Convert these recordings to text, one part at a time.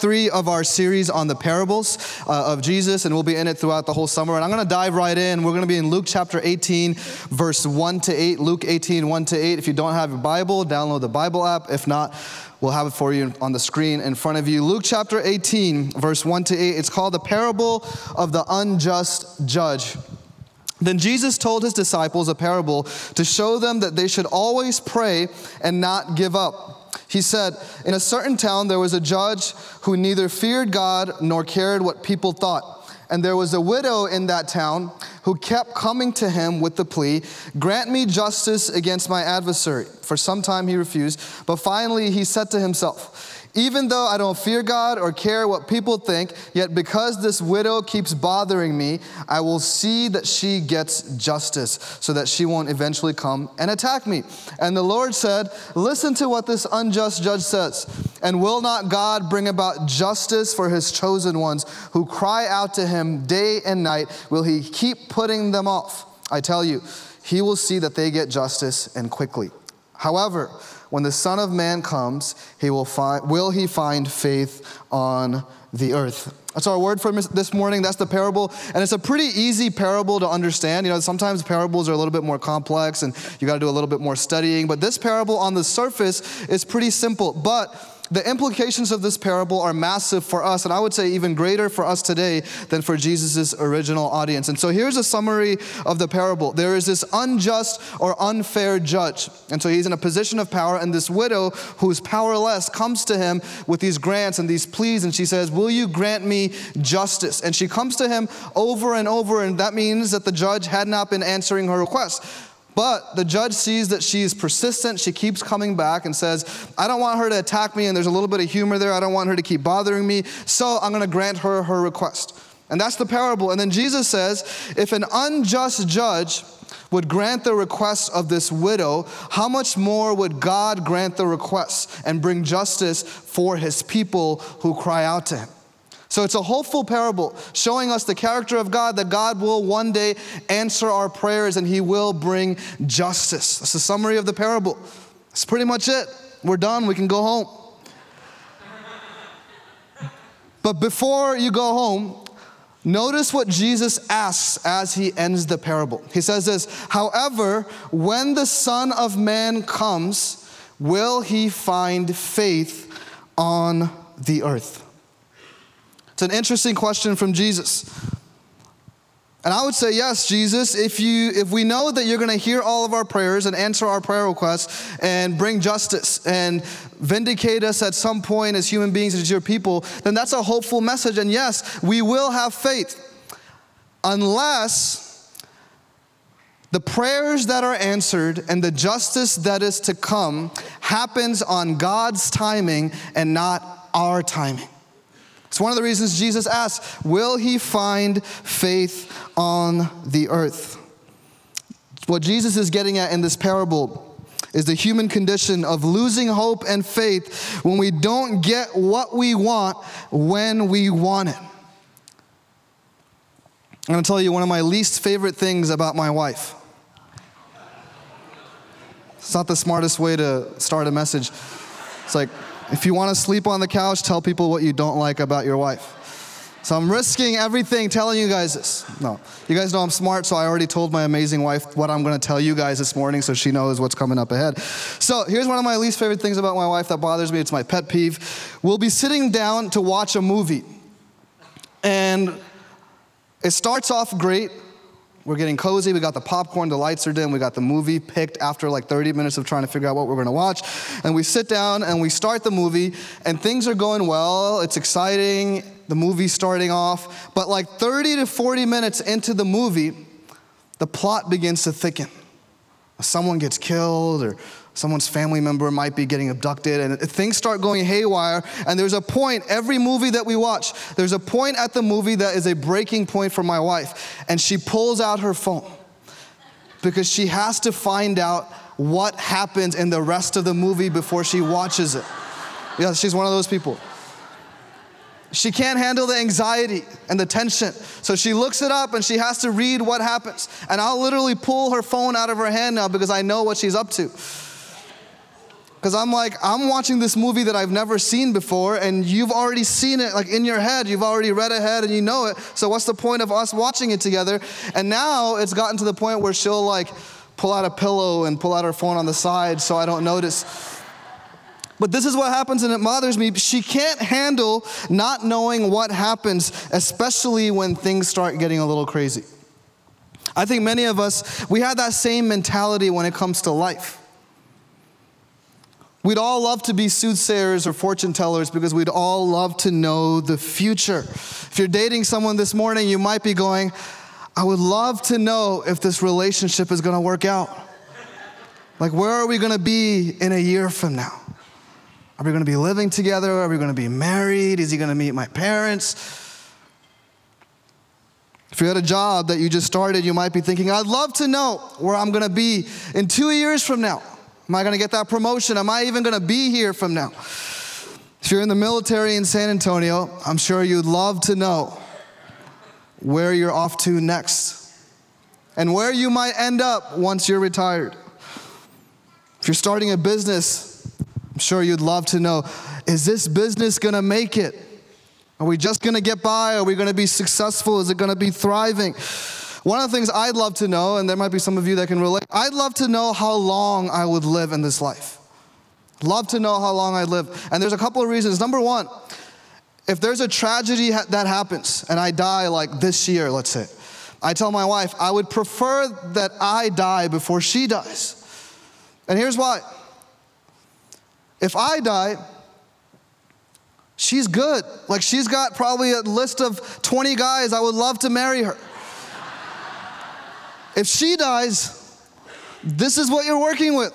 three of our series on the parables uh, of Jesus, and we'll be in it throughout the whole summer. And I'm going to dive right in. We're going to be in Luke chapter 18, verse 1 to 8. Luke 18, 1 to 8. If you don't have your Bible, download the Bible app. If not, we'll have it for you on the screen in front of you. Luke chapter 18, verse 1 to 8. It's called the parable of the unjust judge. Then Jesus told his disciples a parable to show them that they should always pray and not give up. He said, In a certain town there was a judge who neither feared God nor cared what people thought. And there was a widow in that town who kept coming to him with the plea, Grant me justice against my adversary. For some time he refused, but finally he said to himself, even though I don't fear God or care what people think, yet because this widow keeps bothering me, I will see that she gets justice so that she won't eventually come and attack me. And the Lord said, Listen to what this unjust judge says. And will not God bring about justice for his chosen ones who cry out to him day and night? Will he keep putting them off? I tell you, he will see that they get justice and quickly. However, when the Son of Man comes, he will, find, will he find faith on the earth? That's our word for this morning. That's the parable. And it's a pretty easy parable to understand. You know, sometimes parables are a little bit more complex and you got to do a little bit more studying. But this parable on the surface is pretty simple. But the implications of this parable are massive for us, and I would say even greater for us today than for Jesus' original audience. And so here's a summary of the parable there is this unjust or unfair judge. And so he's in a position of power, and this widow who's powerless comes to him with these grants and these pleas, and she says, Will you grant me justice? And she comes to him over and over, and that means that the judge had not been answering her request. But the judge sees that she's persistent. She keeps coming back and says, I don't want her to attack me, and there's a little bit of humor there. I don't want her to keep bothering me, so I'm going to grant her her request. And that's the parable. And then Jesus says, if an unjust judge would grant the request of this widow, how much more would God grant the request and bring justice for his people who cry out to him? So it's a hopeful parable showing us the character of God, that God will one day answer our prayers and he will bring justice. That's the summary of the parable. That's pretty much it. We're done. We can go home. But before you go home, Notice what Jesus asks as he ends the parable. He says this However, when the Son of Man comes, will he find faith on the earth? It's an interesting question from Jesus. And I would say, yes, Jesus, if, you, if we know that you're going to hear all of our prayers and answer our prayer requests and bring justice and vindicate us at some point as human beings, as your people, then that's a hopeful message. And yes, we will have faith unless the prayers that are answered and the justice that is to come happens on God's timing and not our timing. It's one of the reasons Jesus asks, Will he find faith on the earth? What Jesus is getting at in this parable is the human condition of losing hope and faith when we don't get what we want when we want it. I'm gonna tell you one of my least favorite things about my wife. It's not the smartest way to start a message. It's like, if you want to sleep on the couch, tell people what you don't like about your wife. So I'm risking everything telling you guys this. No, you guys know I'm smart, so I already told my amazing wife what I'm going to tell you guys this morning so she knows what's coming up ahead. So here's one of my least favorite things about my wife that bothers me. It's my pet peeve. We'll be sitting down to watch a movie, and it starts off great. We're getting cozy. We got the popcorn, the lights are dim. We got the movie picked after like 30 minutes of trying to figure out what we're gonna watch. And we sit down and we start the movie, and things are going well. It's exciting. The movie's starting off. But like 30 to 40 minutes into the movie, the plot begins to thicken. Someone gets killed, or someone's family member might be getting abducted and things start going haywire. And there's a point every movie that we watch there's a point at the movie that is a breaking point for my wife. And she pulls out her phone because she has to find out what happens in the rest of the movie before she watches it. Yeah she's one of those people she can't handle the anxiety and the tension. So she looks it up and she has to read what happens. And I'll literally pull her phone out of her hand now because I know what she's up to. Because I'm like, I'm watching this movie that I've never seen before, and you've already seen it, like in your head. You've already read ahead and you know it. So, what's the point of us watching it together? And now it's gotten to the point where she'll like pull out a pillow and pull out her phone on the side so I don't notice. But this is what happens, and it bothers me. She can't handle not knowing what happens, especially when things start getting a little crazy. I think many of us, we have that same mentality when it comes to life. We'd all love to be soothsayers or fortune tellers because we'd all love to know the future. If you're dating someone this morning, you might be going, I would love to know if this relationship is gonna work out. Like, where are we gonna be in a year from now? Are we gonna be living together? Are we gonna be married? Is he gonna meet my parents? If you had a job that you just started, you might be thinking, I'd love to know where I'm gonna be in two years from now. Am I going to get that promotion? Am I even going to be here from now? If you're in the military in San Antonio, I'm sure you'd love to know where you're off to next and where you might end up once you're retired. If you're starting a business, sure you'd love to know is this business going to make it? Are we just going to get by? Are we going to be successful? Is it going to be thriving? One of the things I'd love to know, and there might be some of you that can relate, I'd love to know how long I would live in this life. Love to know how long I live. And there's a couple of reasons. Number one, if there's a tragedy ha- that happens and I die like this year, let's say, I tell my wife, I would prefer that I die before she dies. And here's why. If I die, she's good. Like she's got probably a list of 20 guys I would love to marry her. If she dies, this is what you're working with.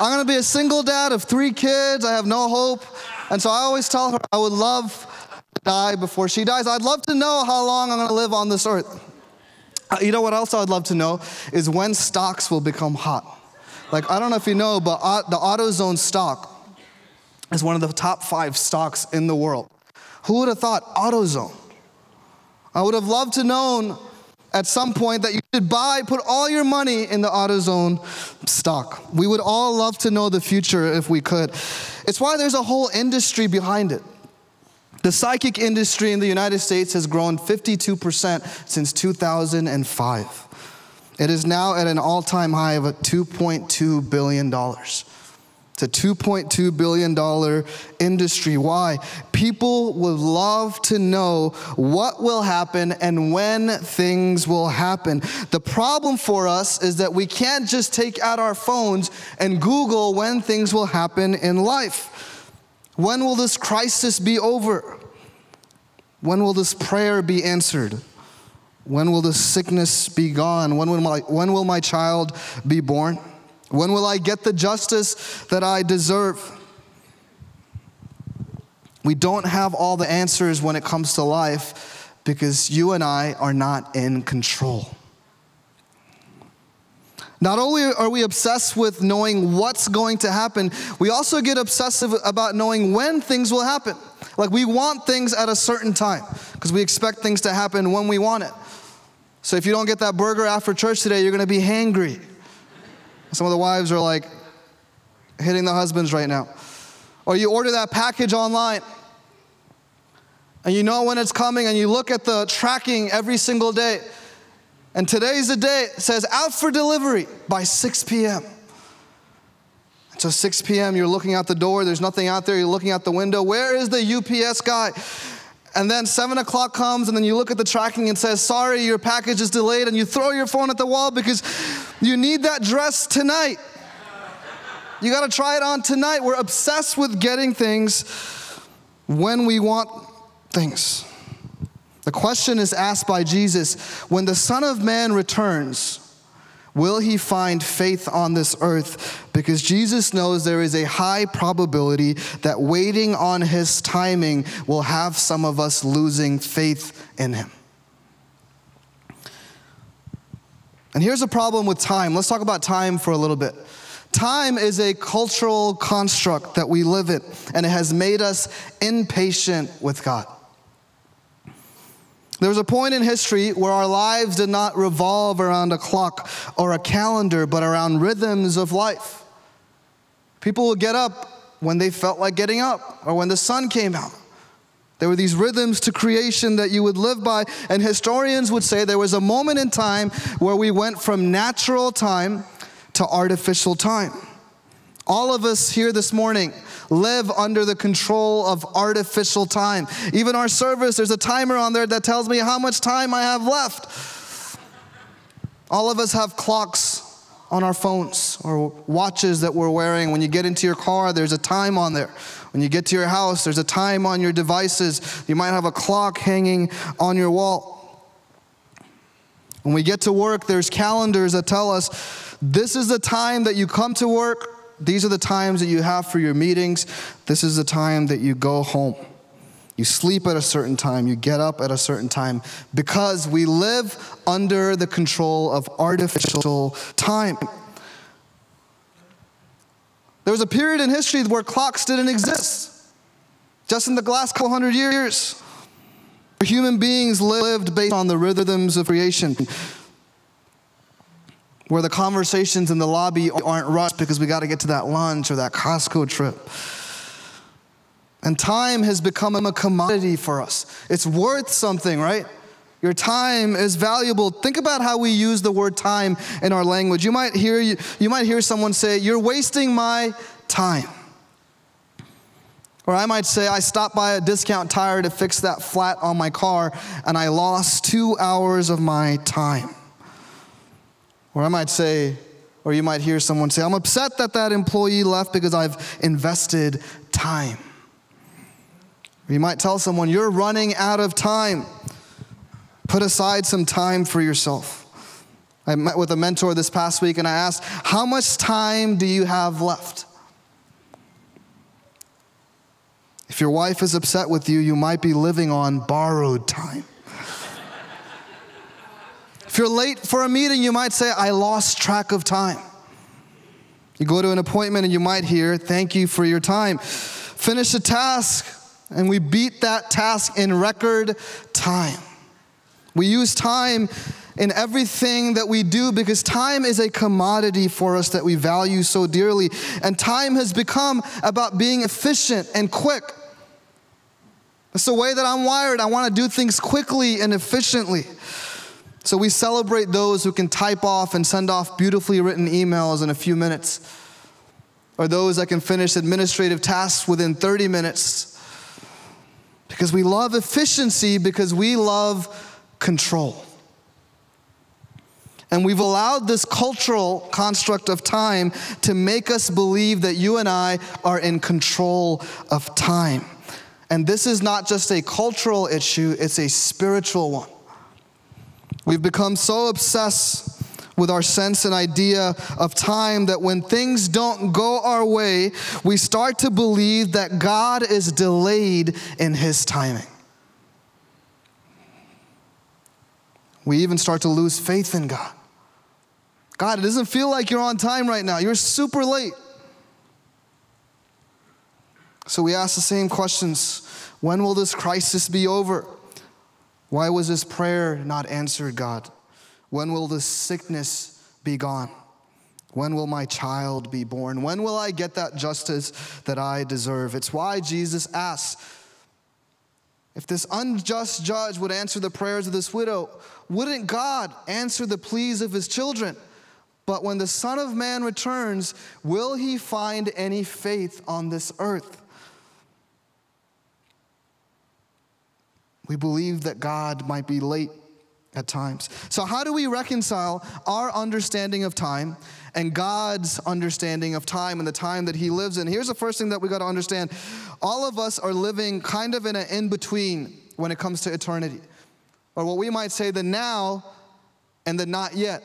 I'm gonna be a single dad of three kids. I have no hope. And so I always tell her I would love to die before she dies. I'd love to know how long I'm gonna live on this earth. Uh, you know what else I'd love to know is when stocks will become hot. Like, I don't know if you know, but the AutoZone stock is one of the top five stocks in the world. Who would have thought AutoZone? I would have loved to known at some point that you should buy, put all your money in the AutoZone stock. We would all love to know the future if we could. It's why there's a whole industry behind it. The psychic industry in the United States has grown 52% since 2005. It is now at an all time high of $2.2 billion. It's a $2.2 billion industry. Why? People would love to know what will happen and when things will happen. The problem for us is that we can't just take out our phones and Google when things will happen in life. When will this crisis be over? When will this prayer be answered? When will this sickness be gone? When will my, when will my child be born? When will I get the justice that I deserve? We don't have all the answers when it comes to life because you and I are not in control. Not only are we obsessed with knowing what's going to happen, we also get obsessive about knowing when things will happen. Like we want things at a certain time because we expect things to happen when we want it. So if you don't get that burger after church today, you're going to be hangry. Some of the wives are like hitting the husbands right now. Or you order that package online and you know when it's coming and you look at the tracking every single day. And today's the day it says out for delivery by 6 p.m. So 6 p.m., you're looking out the door, there's nothing out there, you're looking out the window. Where is the UPS guy? And then seven o'clock comes, and then you look at the tracking and says, Sorry, your package is delayed, and you throw your phone at the wall because you need that dress tonight. You got to try it on tonight. We're obsessed with getting things when we want things. The question is asked by Jesus when the Son of Man returns, will he find faith on this earth? Because Jesus knows there is a high probability that waiting on his timing will have some of us losing faith in him. And here's a problem with time. Let's talk about time for a little bit. Time is a cultural construct that we live in, and it has made us impatient with God. There was a point in history where our lives did not revolve around a clock or a calendar, but around rhythms of life. People would get up when they felt like getting up or when the sun came out. There were these rhythms to creation that you would live by, and historians would say there was a moment in time where we went from natural time to artificial time. All of us here this morning live under the control of artificial time. Even our service, there's a timer on there that tells me how much time I have left. All of us have clocks on our phones or watches that we're wearing. When you get into your car, there's a time on there. When you get to your house, there's a time on your devices. You might have a clock hanging on your wall. When we get to work, there's calendars that tell us this is the time that you come to work, these are the times that you have for your meetings, this is the time that you go home. You sleep at a certain time, you get up at a certain time, because we live under the control of artificial time. There was a period in history where clocks didn't exist. Just in the last couple hundred years, human beings lived based on the rhythms of creation, where the conversations in the lobby aren't rushed because we got to get to that lunch or that Costco trip. And time has become a commodity for us. It's worth something, right? Your time is valuable. Think about how we use the word time in our language. You might hear, you, you might hear someone say, You're wasting my time. Or I might say, I stopped by a discount tire to fix that flat on my car and I lost two hours of my time. Or I might say, or you might hear someone say, I'm upset that that employee left because I've invested time. You might tell someone, You're running out of time. Put aside some time for yourself. I met with a mentor this past week and I asked, How much time do you have left? If your wife is upset with you, you might be living on borrowed time. If you're late for a meeting, you might say, I lost track of time. You go to an appointment and you might hear, Thank you for your time. Finish a task and we beat that task in record time. We use time in everything that we do because time is a commodity for us that we value so dearly. And time has become about being efficient and quick. That's the way that I'm wired. I want to do things quickly and efficiently. So we celebrate those who can type off and send off beautifully written emails in a few minutes, or those that can finish administrative tasks within 30 minutes because we love efficiency, because we love control. And we've allowed this cultural construct of time to make us believe that you and I are in control of time. And this is not just a cultural issue, it's a spiritual one. We've become so obsessed with our sense and idea of time that when things don't go our way, we start to believe that God is delayed in his timing. We even start to lose faith in God. God, it doesn't feel like you're on time right now. You're super late. So we ask the same questions When will this crisis be over? Why was this prayer not answered, God? When will this sickness be gone? When will my child be born? When will I get that justice that I deserve? It's why Jesus asks if this unjust judge would answer the prayers of this widow, wouldn't God answer the pleas of his children? But when the Son of Man returns, will he find any faith on this earth? We believe that God might be late at times. So, how do we reconcile our understanding of time and God's understanding of time and the time that He lives in? Here's the first thing that we got to understand all of us are living kind of in an in between when it comes to eternity, or what we might say the now and the not yet.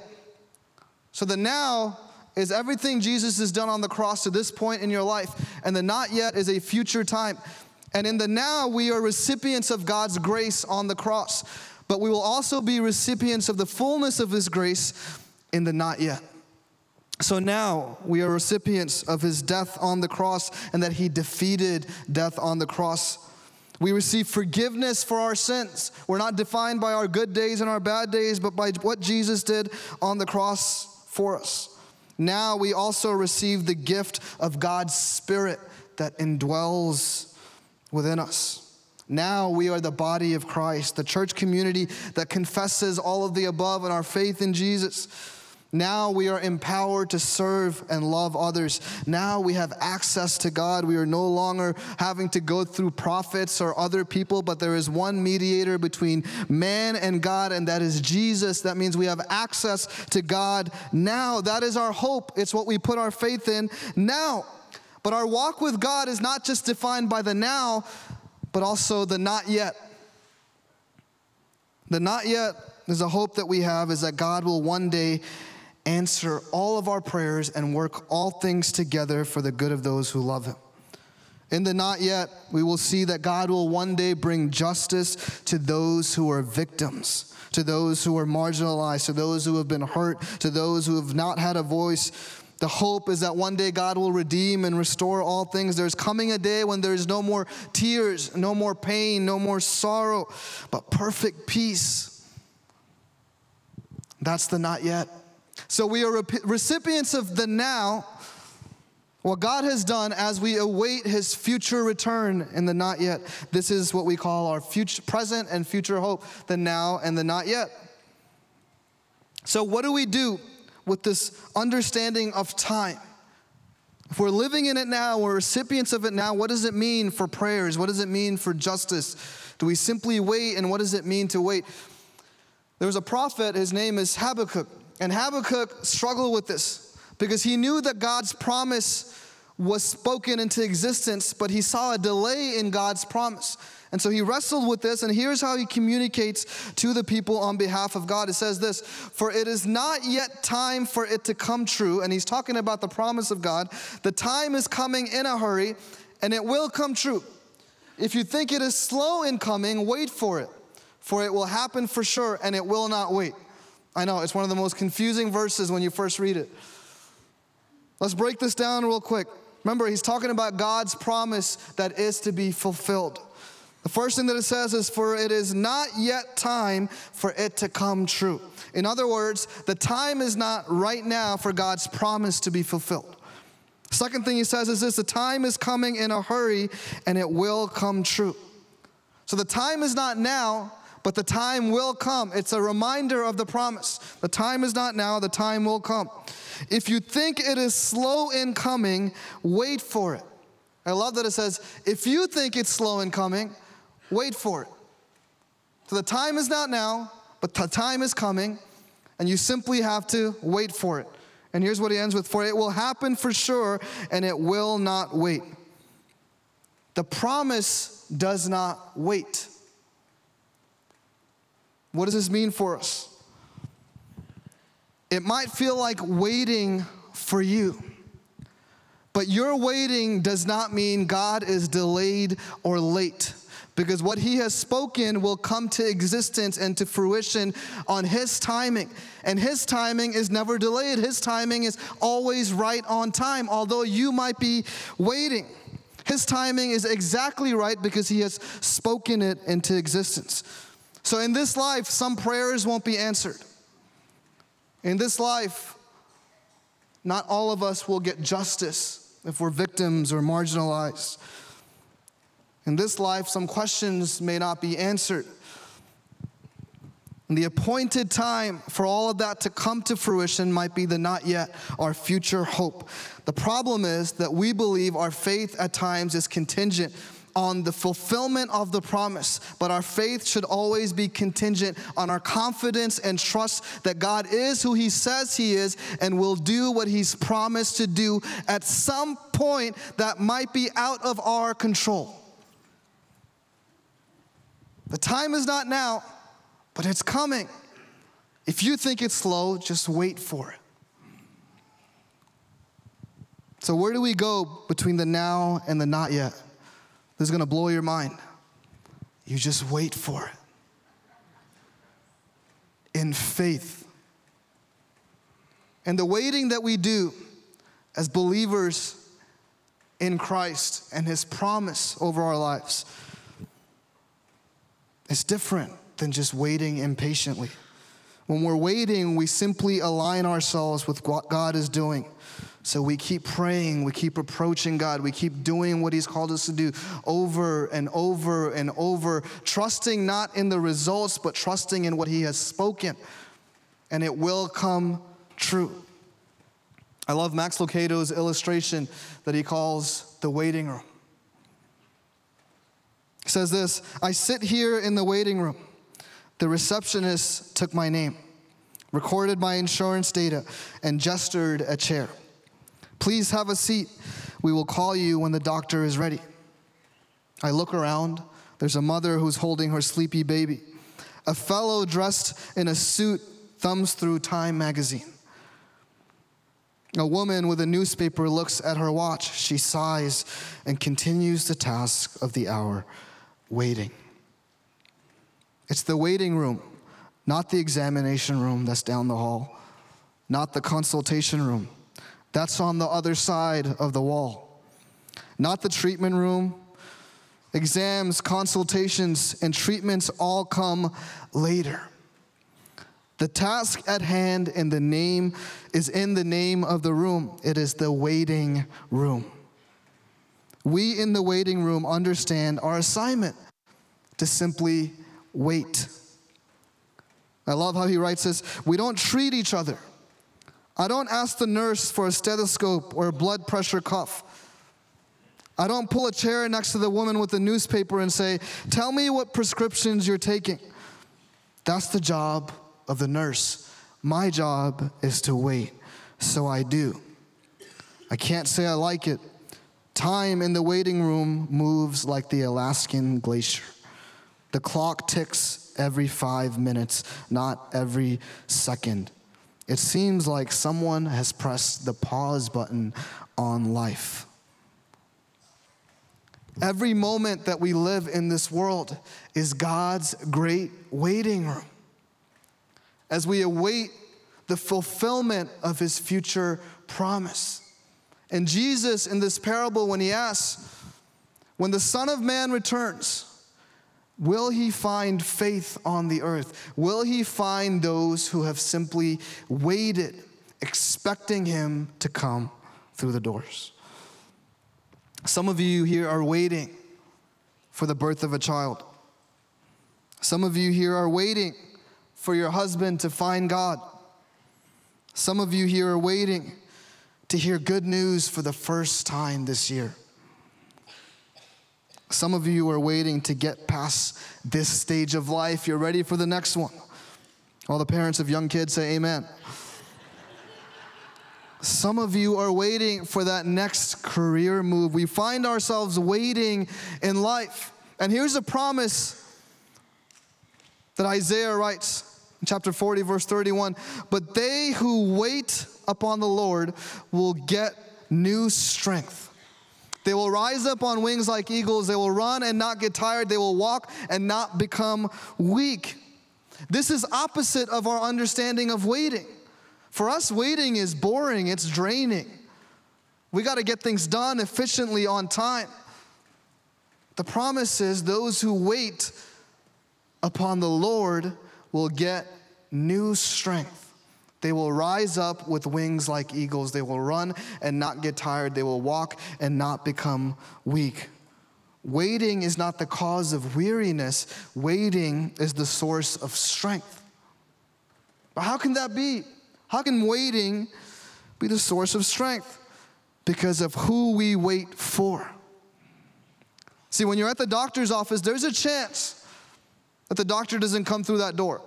So, the now is everything Jesus has done on the cross to this point in your life, and the not yet is a future time. And in the now, we are recipients of God's grace on the cross but we will also be recipients of the fullness of His grace in the not yet. So now we are recipients of His death on the cross and that He defeated death on the cross. We receive forgiveness for our sins. We're not defined by our good days and our bad days, but by what Jesus did on the cross for us. now we also receive the gift of God's Spirit that indwells within us. Now we are the body of Christ, the church community that confesses all of the above in our faith in Jesus. Now we are empowered to serve and love others. Now we have access to God. We are no longer having to go through prophets or other people, but there is one mediator between man and God, and that is Jesus. That means we have access to God now. That is our hope. It's what we put our faith in now. But our walk with God is not just defined by the now, but also the not yet. The not yet is a hope that we have is that God will one day answer all of our prayers and work all things together for the good of those who love him. In the not yet, we will see that God will one day bring justice to those who are victims, to those who are marginalized, to those who have been hurt, to those who have not had a voice. The hope is that one day God will redeem and restore all things. There's coming a day when there's no more tears, no more pain, no more sorrow, but perfect peace. That's the not yet. So we are recipients of the now, what God has done as we await his future return in the not yet. This is what we call our future, present and future hope, the now and the not yet. So, what do we do with this understanding of time? If we're living in it now, we're recipients of it now, what does it mean for prayers? What does it mean for justice? Do we simply wait, and what does it mean to wait? There was a prophet, his name is Habakkuk. And Habakkuk struggled with this because he knew that God's promise was spoken into existence, but he saw a delay in God's promise. And so he wrestled with this, and here's how he communicates to the people on behalf of God. It says this For it is not yet time for it to come true. And he's talking about the promise of God. The time is coming in a hurry, and it will come true. If you think it is slow in coming, wait for it, for it will happen for sure, and it will not wait. I know, it's one of the most confusing verses when you first read it. Let's break this down real quick. Remember, he's talking about God's promise that is to be fulfilled. The first thing that it says is, For it is not yet time for it to come true. In other words, the time is not right now for God's promise to be fulfilled. Second thing he says is this the time is coming in a hurry and it will come true. So the time is not now, but the time will come. It's a reminder of the promise. The time is not now, the time will come. If you think it is slow in coming, wait for it. I love that it says, if you think it's slow in coming, wait for it. So the time is not now, but the time is coming, and you simply have to wait for it. And here's what he ends with For it will happen for sure, and it will not wait. The promise does not wait. What does this mean for us? It might feel like waiting for you. But your waiting does not mean God is delayed or late because what he has spoken will come to existence and to fruition on his timing. And his timing is never delayed, his timing is always right on time, although you might be waiting. His timing is exactly right because he has spoken it into existence. So, in this life, some prayers won't be answered. In this life, not all of us will get justice if we're victims or marginalized. In this life, some questions may not be answered. And the appointed time for all of that to come to fruition might be the not yet, our future hope. The problem is that we believe our faith at times is contingent on the fulfillment of the promise, but our faith should always be contingent on our confidence and trust that God is who He says He is and will do what He's promised to do at some point that might be out of our control. The time is not now, but it's coming. If you think it's slow, just wait for it. So, where do we go between the now and the not yet? This is going to blow your mind. You just wait for it. In faith. And the waiting that we do as believers in Christ and His promise over our lives is different than just waiting impatiently. When we're waiting, we simply align ourselves with what God is doing. So we keep praying, we keep approaching God, we keep doing what He's called us to do over and over and over, trusting not in the results, but trusting in what He has spoken. And it will come true. I love Max Lucado's illustration that he calls the waiting room. Says this I sit here in the waiting room. The receptionist took my name, recorded my insurance data, and gestured a chair. Please have a seat. We will call you when the doctor is ready. I look around. There's a mother who's holding her sleepy baby. A fellow dressed in a suit thumbs through Time magazine. A woman with a newspaper looks at her watch. She sighs and continues the task of the hour, waiting. It's the waiting room, not the examination room that's down the hall, not the consultation room that's on the other side of the wall. Not the treatment room. Exams, consultations, and treatments all come later. The task at hand in the name is in the name of the room. It is the waiting room. We in the waiting room understand our assignment to simply wait. I love how he writes this. We don't treat each other. I don't ask the nurse for a stethoscope or a blood pressure cuff. I don't pull a chair next to the woman with the newspaper and say, Tell me what prescriptions you're taking. That's the job of the nurse. My job is to wait, so I do. I can't say I like it. Time in the waiting room moves like the Alaskan glacier. The clock ticks every five minutes, not every second. It seems like someone has pressed the pause button on life. Every moment that we live in this world is God's great waiting room as we await the fulfillment of his future promise. And Jesus, in this parable, when he asks, When the Son of Man returns, Will he find faith on the earth? Will he find those who have simply waited, expecting him to come through the doors? Some of you here are waiting for the birth of a child. Some of you here are waiting for your husband to find God. Some of you here are waiting to hear good news for the first time this year. Some of you are waiting to get past this stage of life. You're ready for the next one. All the parents of young kids say amen. Some of you are waiting for that next career move. We find ourselves waiting in life. And here's a promise that Isaiah writes in chapter 40, verse 31 But they who wait upon the Lord will get new strength. They will rise up on wings like eagles. They will run and not get tired. They will walk and not become weak. This is opposite of our understanding of waiting. For us, waiting is boring, it's draining. We got to get things done efficiently on time. The promise is those who wait upon the Lord will get new strength. They will rise up with wings like eagles. They will run and not get tired. They will walk and not become weak. Waiting is not the cause of weariness, waiting is the source of strength. But how can that be? How can waiting be the source of strength? Because of who we wait for. See, when you're at the doctor's office, there's a chance that the doctor doesn't come through that door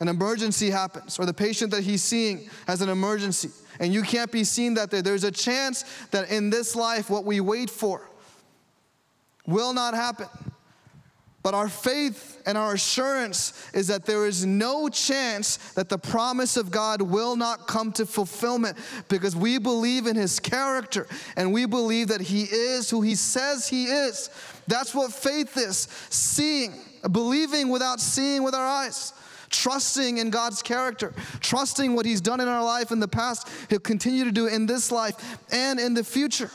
an emergency happens, or the patient that he's seeing has an emergency, and you can't be seen that day, there's a chance that in this life, what we wait for will not happen. But our faith and our assurance is that there is no chance that the promise of God will not come to fulfillment because we believe in His character and we believe that He is who He says He is. That's what faith is seeing, believing without seeing with our eyes trusting in God's character, trusting what He's done in our life in the past, He'll continue to do in this life and in the future.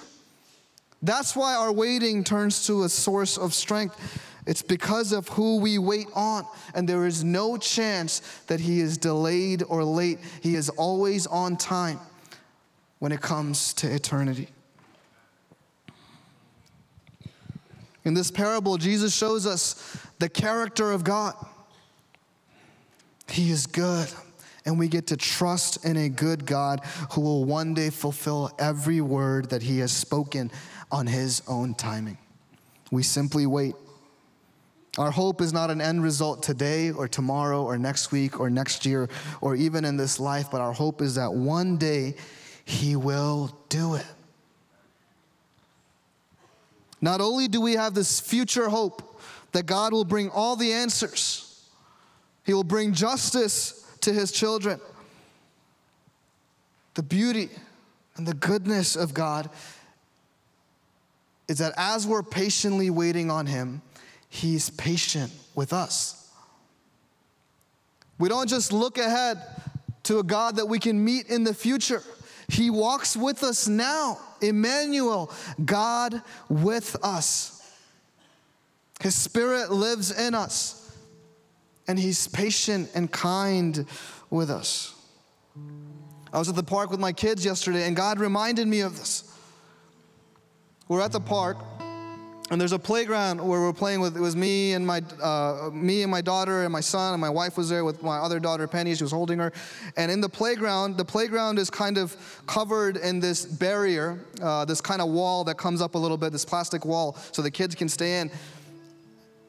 That's why our waiting turns to a source of strength. It's because of who we wait on, and there is no chance that He is delayed or late. He is always on time when it comes to eternity. In this parable, Jesus shows us the character of God. He is good, and we get to trust in a good God who will one day fulfill every word that He has spoken on His own timing. We simply wait. Our hope is not an end result today or tomorrow or next week or next year or even in this life, but our hope is that one day He will do it. Not only do we have this future hope that God will bring all the answers, He will bring justice to His children. The beauty and the goodness of God is that as we're patiently waiting on Him, He's patient with us. We don't just look ahead to a God that we can meet in the future. He walks with us now. Emmanuel, God with us. His Spirit lives in us, and He's patient and kind with us. I was at the park with my kids yesterday, and God reminded me of this. We're at the park, and there's a playground where we're playing with. It was me and my uh, me and my daughter and my son and my wife was there with my other daughter Penny. She was holding her, and in the playground, the playground is kind of covered in this barrier, uh, this kind of wall that comes up a little bit, this plastic wall, so the kids can stay in.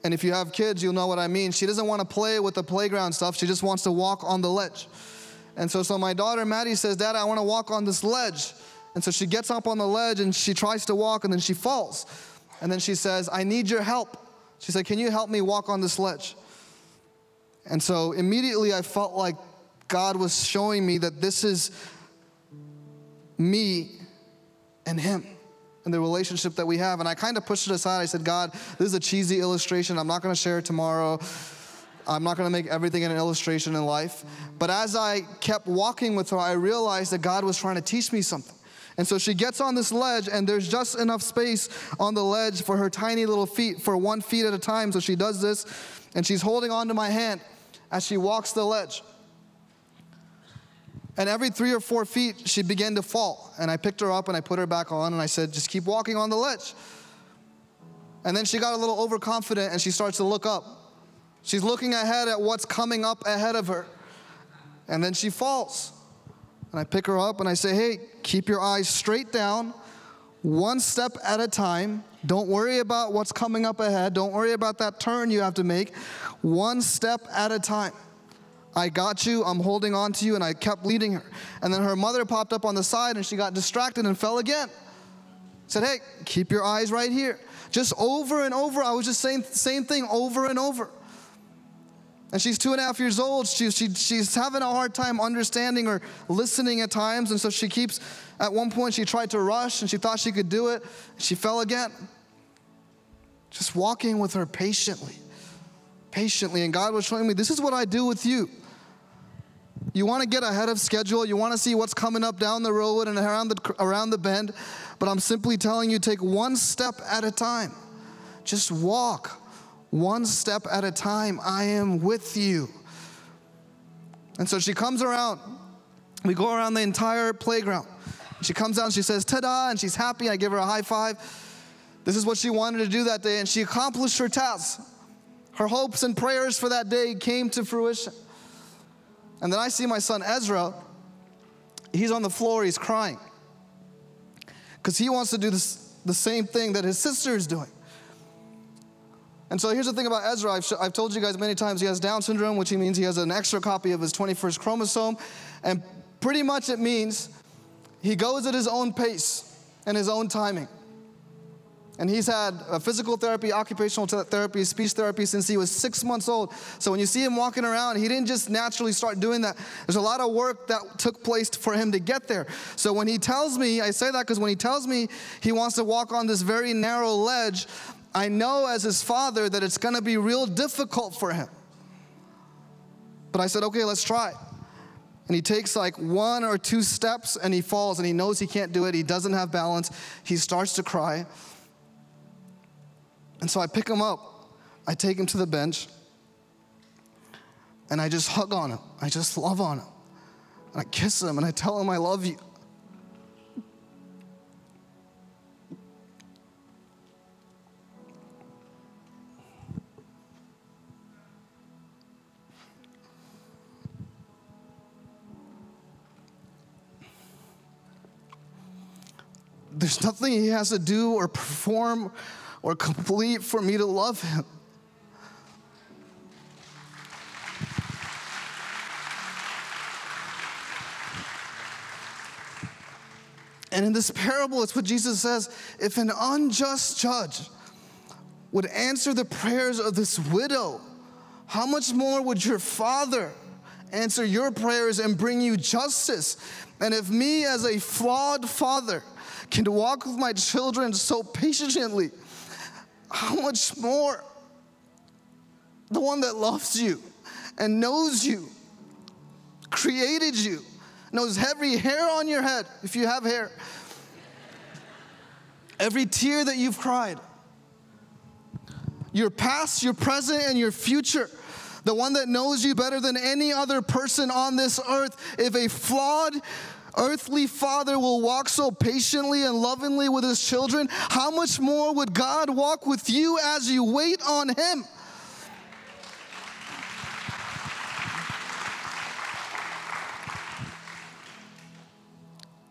And if you have kids, you'll know what I mean. She doesn't want to play with the playground stuff. She just wants to walk on the ledge. And so, so my daughter Maddie says, "Dad, I want to walk on this ledge." And so she gets up on the ledge and she tries to walk, and then she falls. And then she says, I need your help. She said, Can you help me walk on this ledge? And so immediately I felt like God was showing me that this is me and Him and the relationship that we have. And I kind of pushed it aside. I said, God, this is a cheesy illustration. I'm not going to share it tomorrow. I'm not going to make everything an illustration in life. But as I kept walking with her, I realized that God was trying to teach me something. And so she gets on this ledge, and there's just enough space on the ledge for her tiny little feet, for one feet at a time. So she does this, and she's holding onto my hand as she walks the ledge. And every three or four feet, she began to fall. And I picked her up and I put her back on, and I said, Just keep walking on the ledge. And then she got a little overconfident and she starts to look up. She's looking ahead at what's coming up ahead of her. And then she falls. And I pick her up and I say, hey, keep your eyes straight down, one step at a time. Don't worry about what's coming up ahead. Don't worry about that turn you have to make. One step at a time. I got you, I'm holding on to you, and I kept leading her. And then her mother popped up on the side and she got distracted and fell again. Said, hey, keep your eyes right here. Just over and over, I was just saying the same thing over and over. And she's two and a half years old. She, she, she's having a hard time understanding or listening at times. And so she keeps, at one point, she tried to rush and she thought she could do it. She fell again. Just walking with her patiently, patiently. And God was showing me this is what I do with you. You want to get ahead of schedule. You want to see what's coming up down the road and around the, around the bend. But I'm simply telling you, take one step at a time. Just walk one step at a time. I am with you. And so she comes around. We go around the entire playground. She comes out and she says, ta da, and she's happy. I give her a high five. This is what she wanted to do that day, and she accomplished her task. Her hopes and prayers for that day came to fruition. And then I see my son Ezra. He's on the floor, he's crying. Because he wants to do this, the same thing that his sister is doing. And so here's the thing about Ezra. I've, I've told you guys many times he has Down syndrome, which he means he has an extra copy of his 21st chromosome. And pretty much it means he goes at his own pace and his own timing. And he's had physical therapy, occupational therapy, speech therapy since he was six months old. So when you see him walking around, he didn't just naturally start doing that. There's a lot of work that took place for him to get there. So when he tells me, I say that because when he tells me he wants to walk on this very narrow ledge, I know as his father that it's gonna be real difficult for him. But I said, okay, let's try. And he takes like one or two steps and he falls and he knows he can't do it. He doesn't have balance. He starts to cry. And so I pick him up I take him to the bench and I just hug on him. I just love on him. And I kiss him and I tell him I love you. There's nothing he has to do or perform or complete for me to love him. And in this parable, it's what Jesus says if an unjust judge would answer the prayers of this widow, how much more would your Father answer your prayers and bring you justice? And if me, as a flawed father, can walk with my children so patiently, how much more the one that loves you and knows you, created you, knows every hair on your head, if you have hair, every tear that you've cried, your past, your present, and your future. The one that knows you better than any other person on this earth. If a flawed, earthly father will walk so patiently and lovingly with his children, how much more would God walk with you as you wait on him?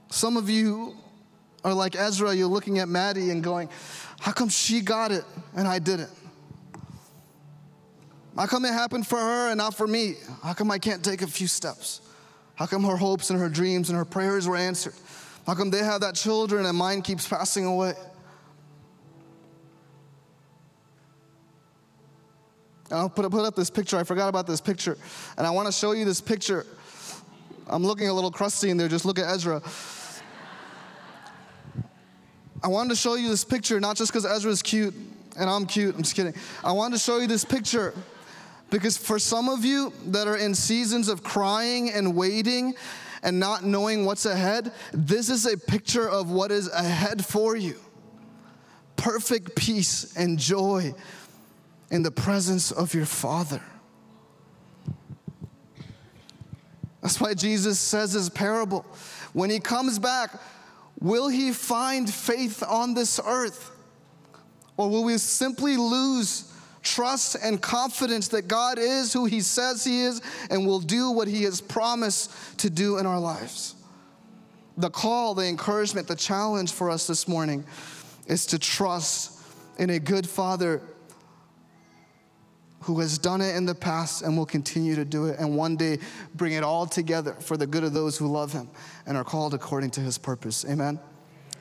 Some of you are like Ezra, you're looking at Maddie and going, How come she got it and I didn't? How come it happened for her and not for me? How come I can't take a few steps? How come her hopes and her dreams and her prayers were answered? How come they have that children and mine keeps passing away? I'll put, put up this picture. I forgot about this picture. And I want to show you this picture. I'm looking a little crusty in there. Just look at Ezra. I wanted to show you this picture, not just because Ezra's cute and I'm cute. I'm just kidding. I wanted to show you this picture because for some of you that are in seasons of crying and waiting and not knowing what's ahead, this is a picture of what is ahead for you perfect peace and joy in the presence of your Father. That's why Jesus says his parable. When he comes back, will he find faith on this earth? Or will we simply lose trust and confidence that God is who He says He is and will do what He has promised to do in our lives. The call, the encouragement, the challenge for us this morning is to trust in a good Father who has done it in the past and will continue to do it, and one day bring it all together for the good of those who love Him and are called according to His purpose. Amen.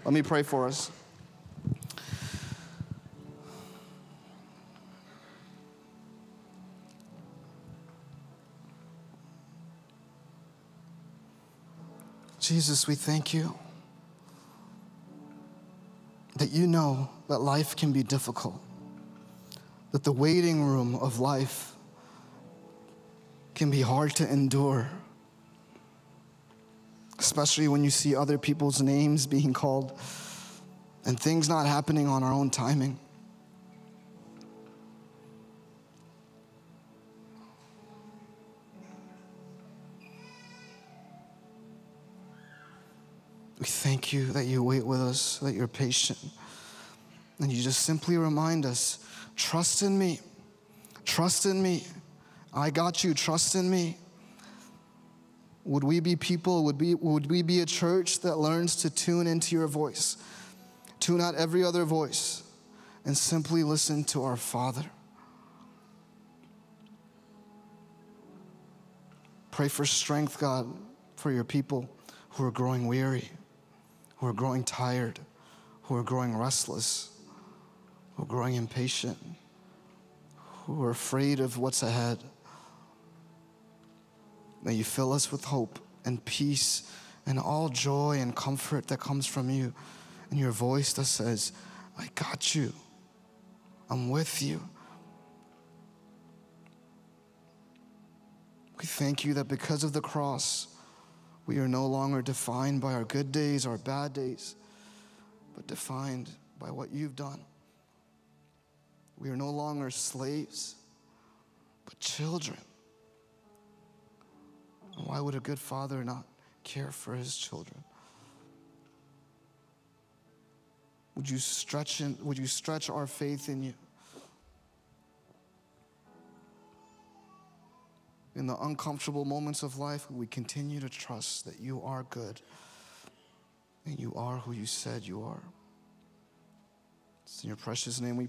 Let me pray for us. Jesus, we thank you that you know that life can be difficult, that the waiting room of life can be hard to endure, especially when you see other people's names being called and things not happening on our own timing. We thank you that you wait with us, that you're patient. And you just simply remind us trust in me. Trust in me. I got you. Trust in me. Would we be people, would, we would we be a church that learns to tune into your voice, tune out every other voice, and simply listen to our Father? Pray for strength, God, for your people who are growing weary who are growing tired, who are growing restless, who are growing impatient, who are afraid of what's ahead. May you fill us with hope and peace and all joy and comfort that comes from you and your voice that says, I got you. I'm with you. We thank you that because of the cross, we are no longer defined by our good days, our bad days, but defined by what you've done. We are no longer slaves, but children. And why would a good father not care for his children? Would you stretch in, would you stretch our faith in you? In the uncomfortable moments of life, we continue to trust that you are good and you are who you said you are. It's in your precious name we